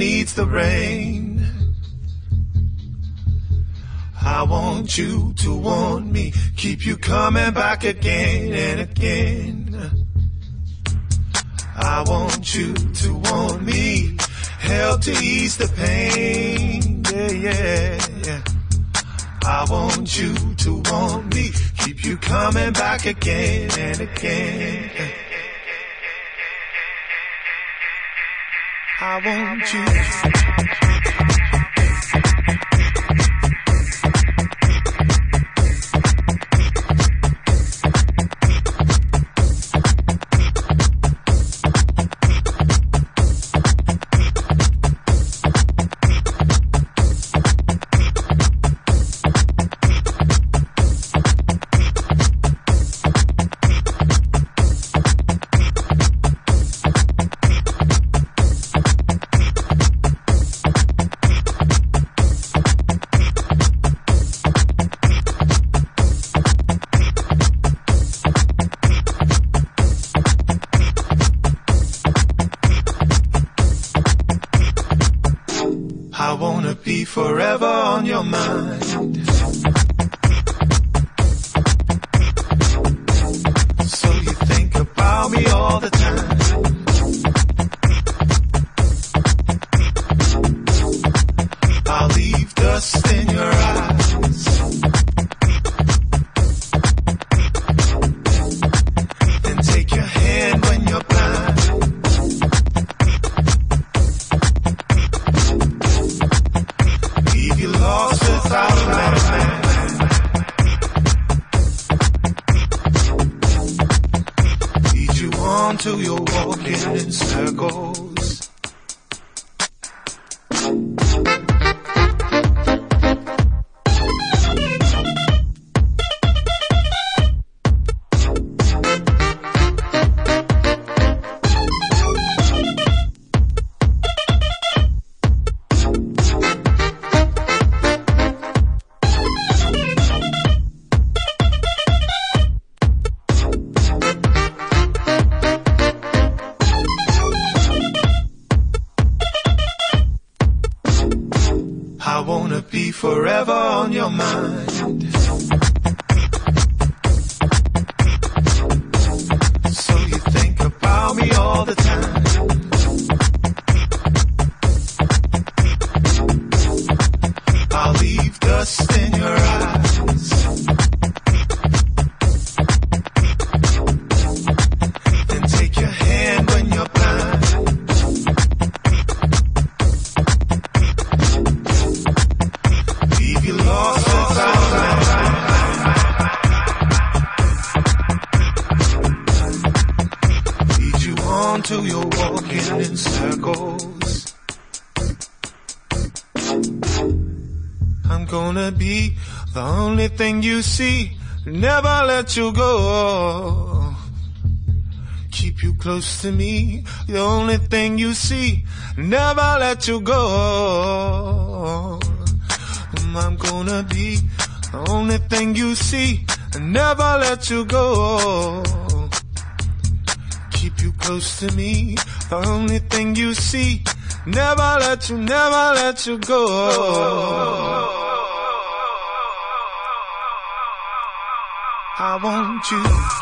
needs the rain. I want you to want me, keep you coming back again and again. I want you to want me, help to ease the pain. Yeah, yeah, yeah. I want you to want me, keep you coming back again and again. I want you. Till you're walking in circles. You see, never let you go. Keep you close to me, the only thing you see, never let you go. I'm gonna be the only thing you see, never let you go. Keep you close to me, the only thing you see, never let you, never let you go. I want you.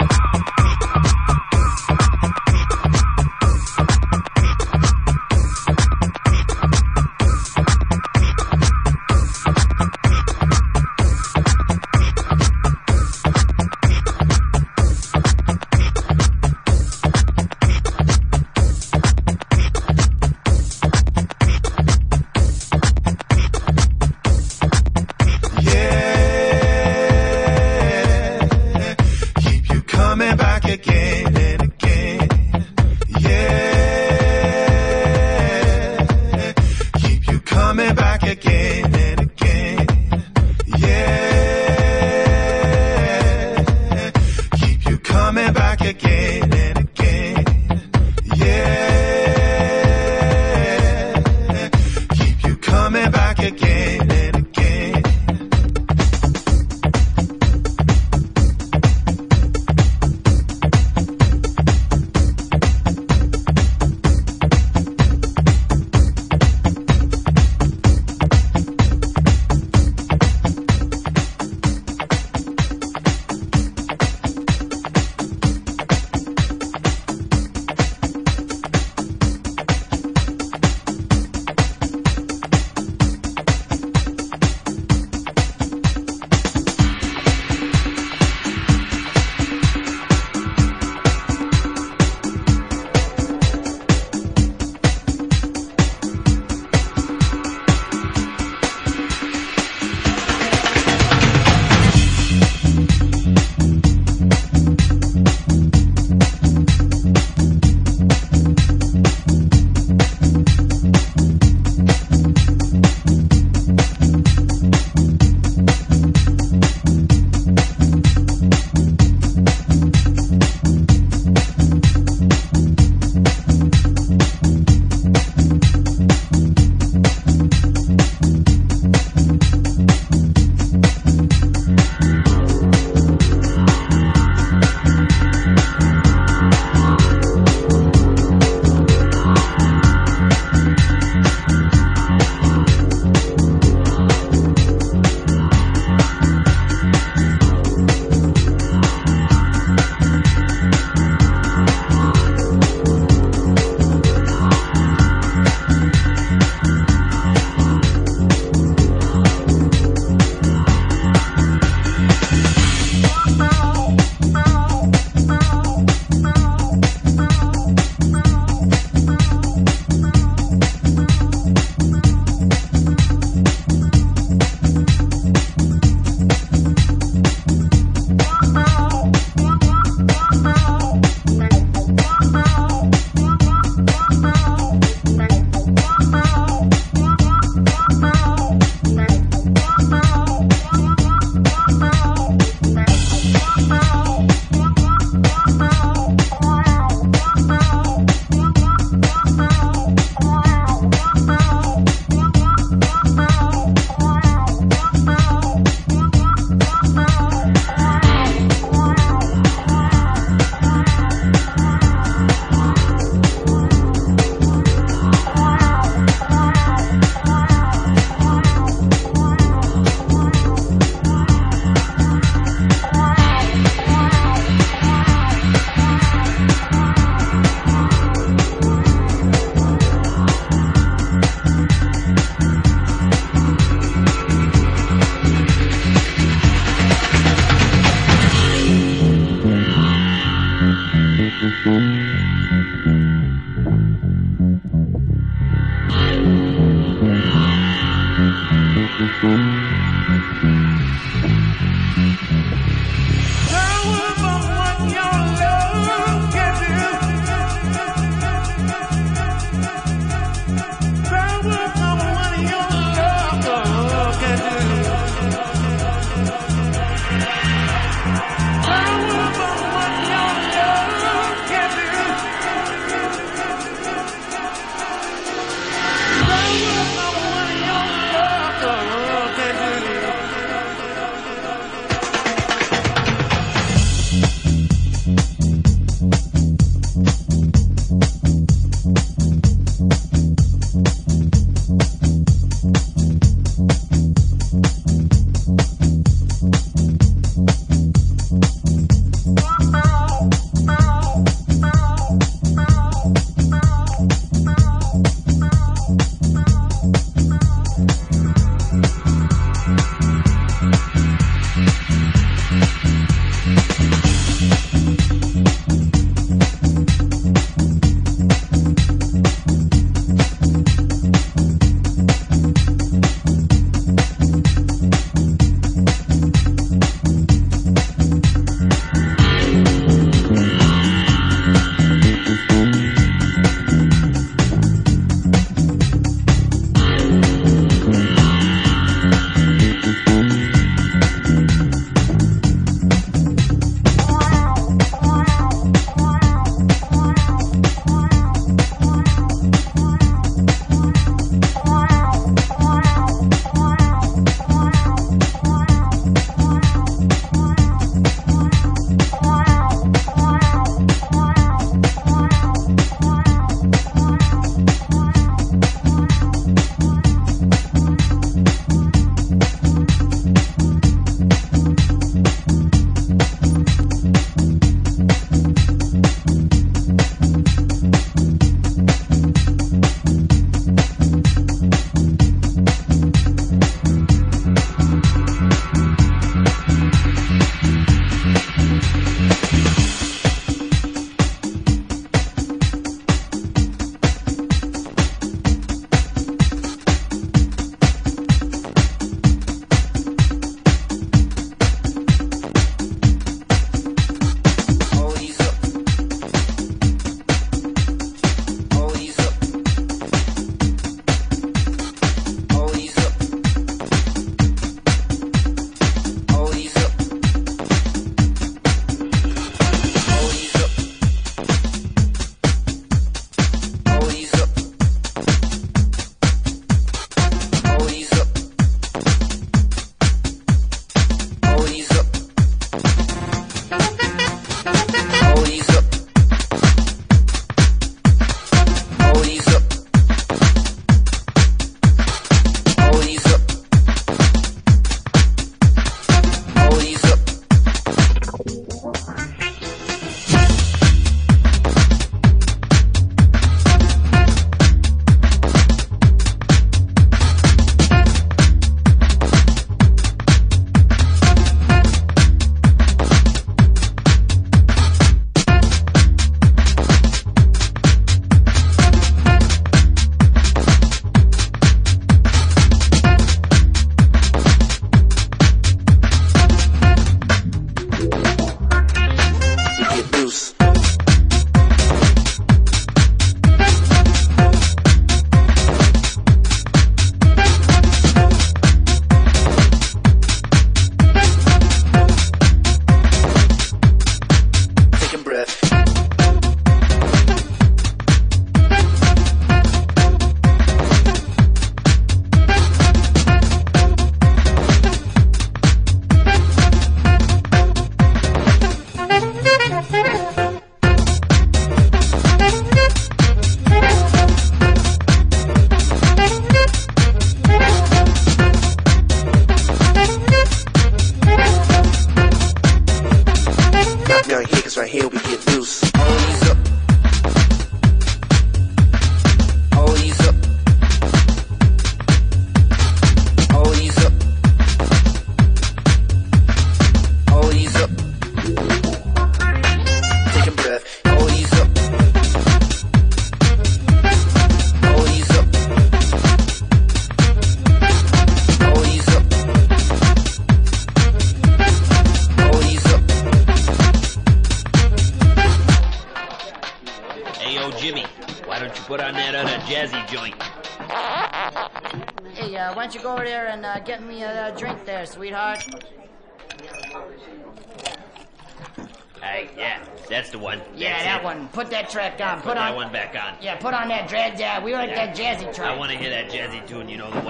put on that dread, uh, we like that jazzy track. I want to hear that jazzy tune, you know, the one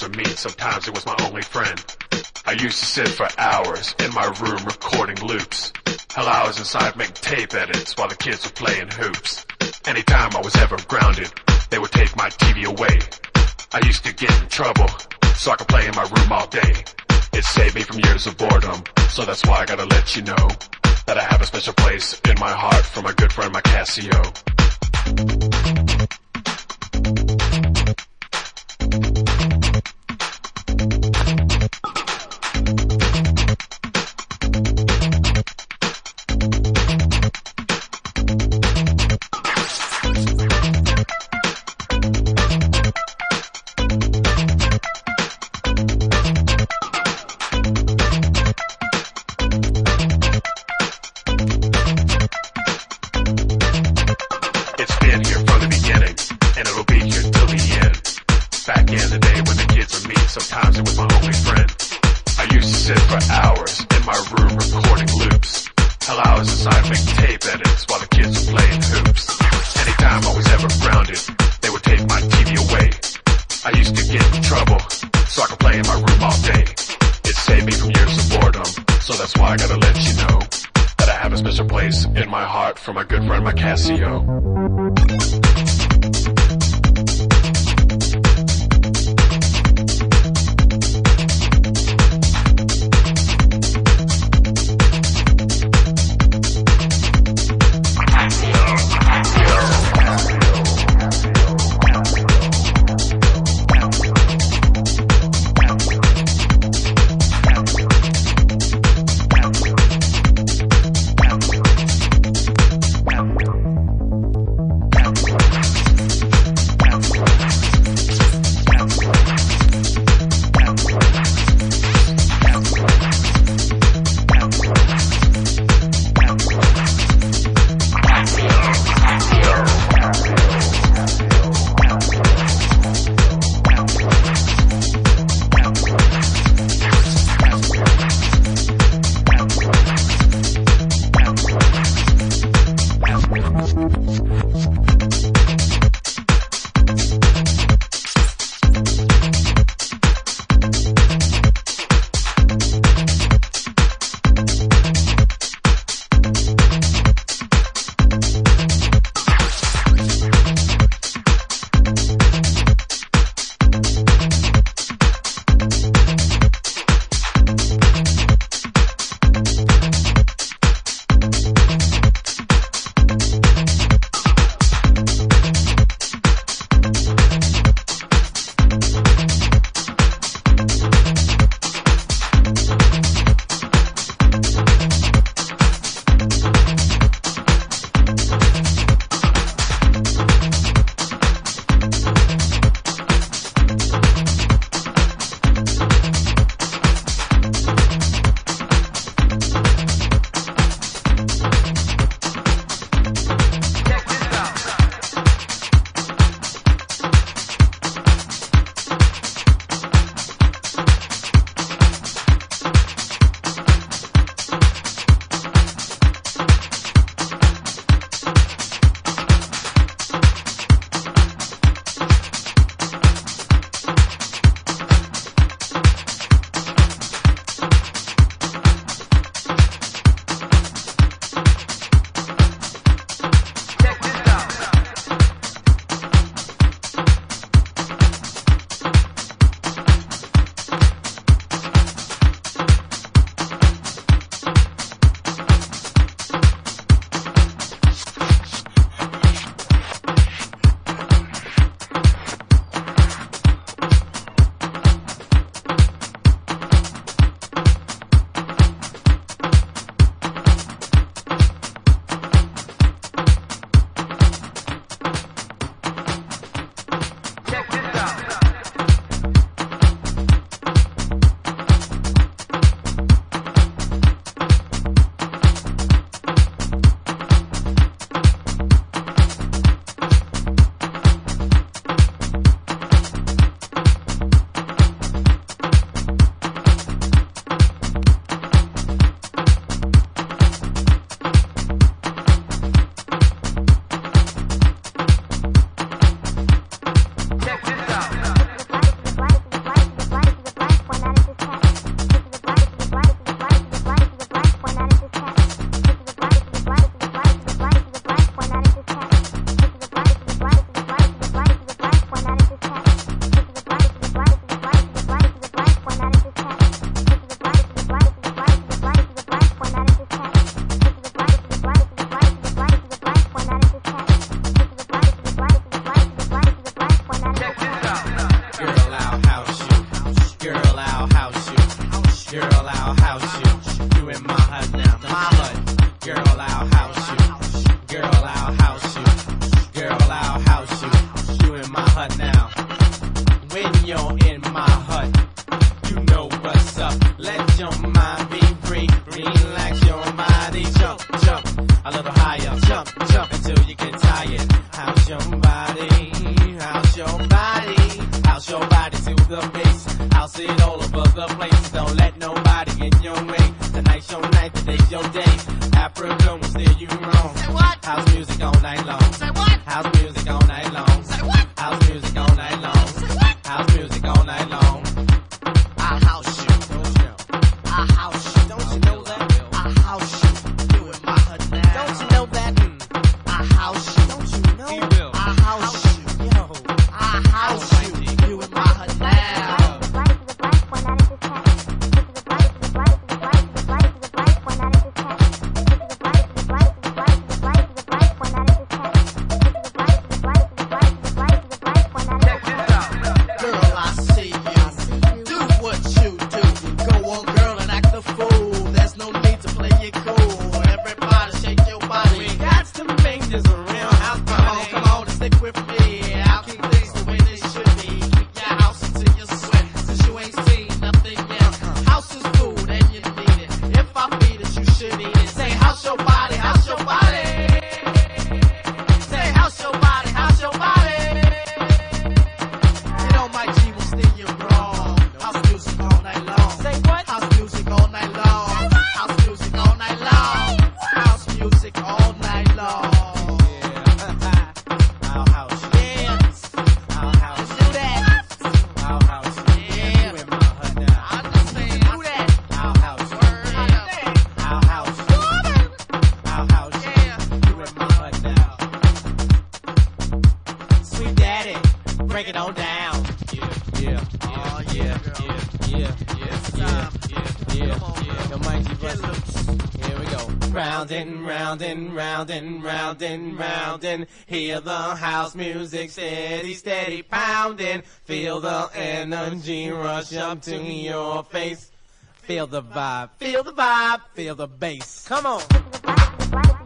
the me, sometimes it was my only friend. I used to sit for hours in my room recording loops. Hell, I was inside making tape edits while the kids were playing hoops. Anytime I was ever grounded, they would take my TV away. I used to get in trouble, so I could play in my room all day. It saved me from years of boredom, so that's why I gotta let you know that I have a special place in my heart for my good friend, my Casio. Casio. Feel the house music steady, steady pounding. Feel the energy rush up to your face. Feel the vibe, feel the vibe, feel the bass. Come on.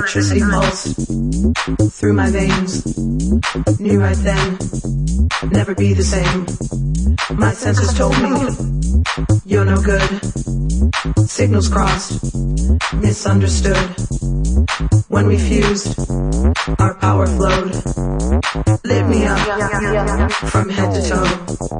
electricity flows through my veins. Knew right then, never be the same. My senses told me, you're no good. Signals crossed, misunderstood. When we fused, our power flowed. Lit me up from head to toe.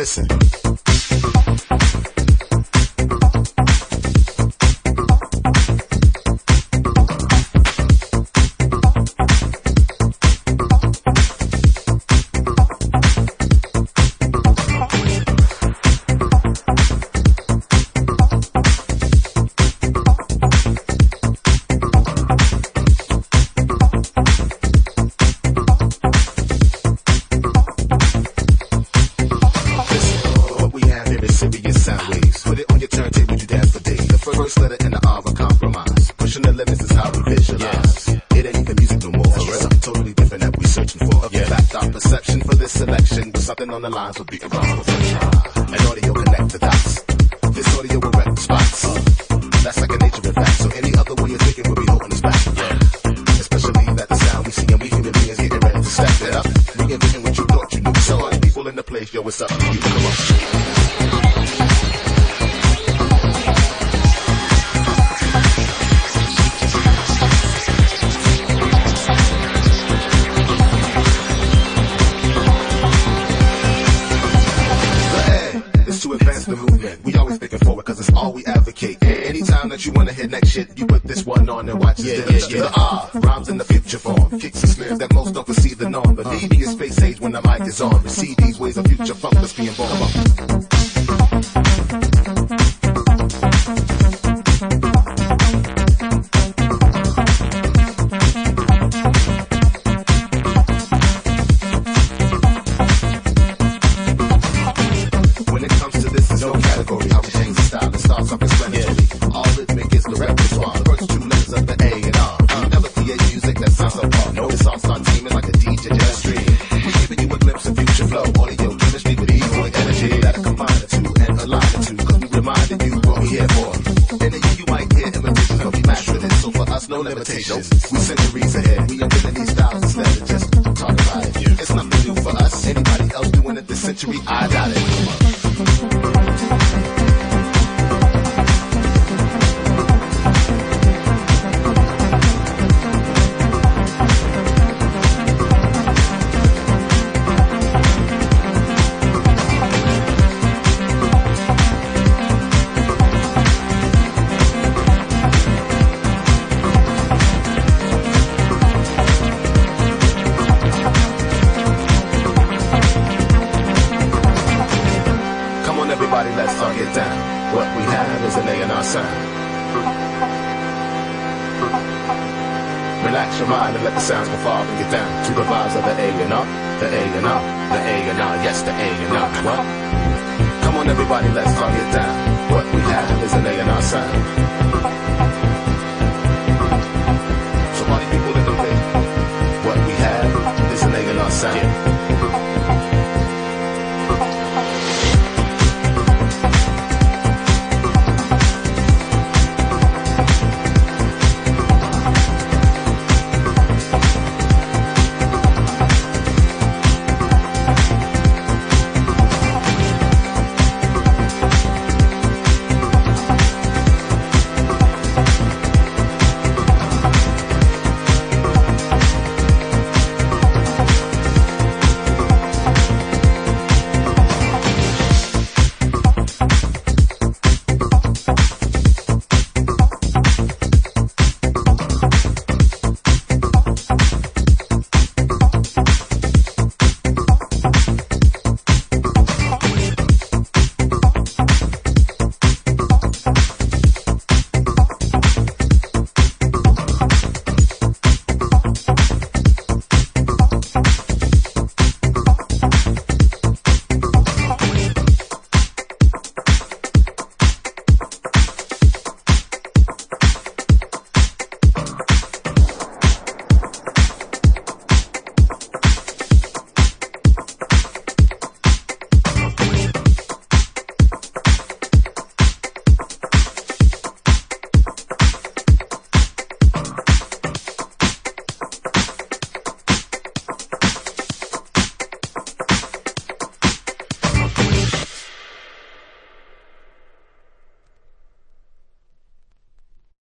Listen. One yeah, and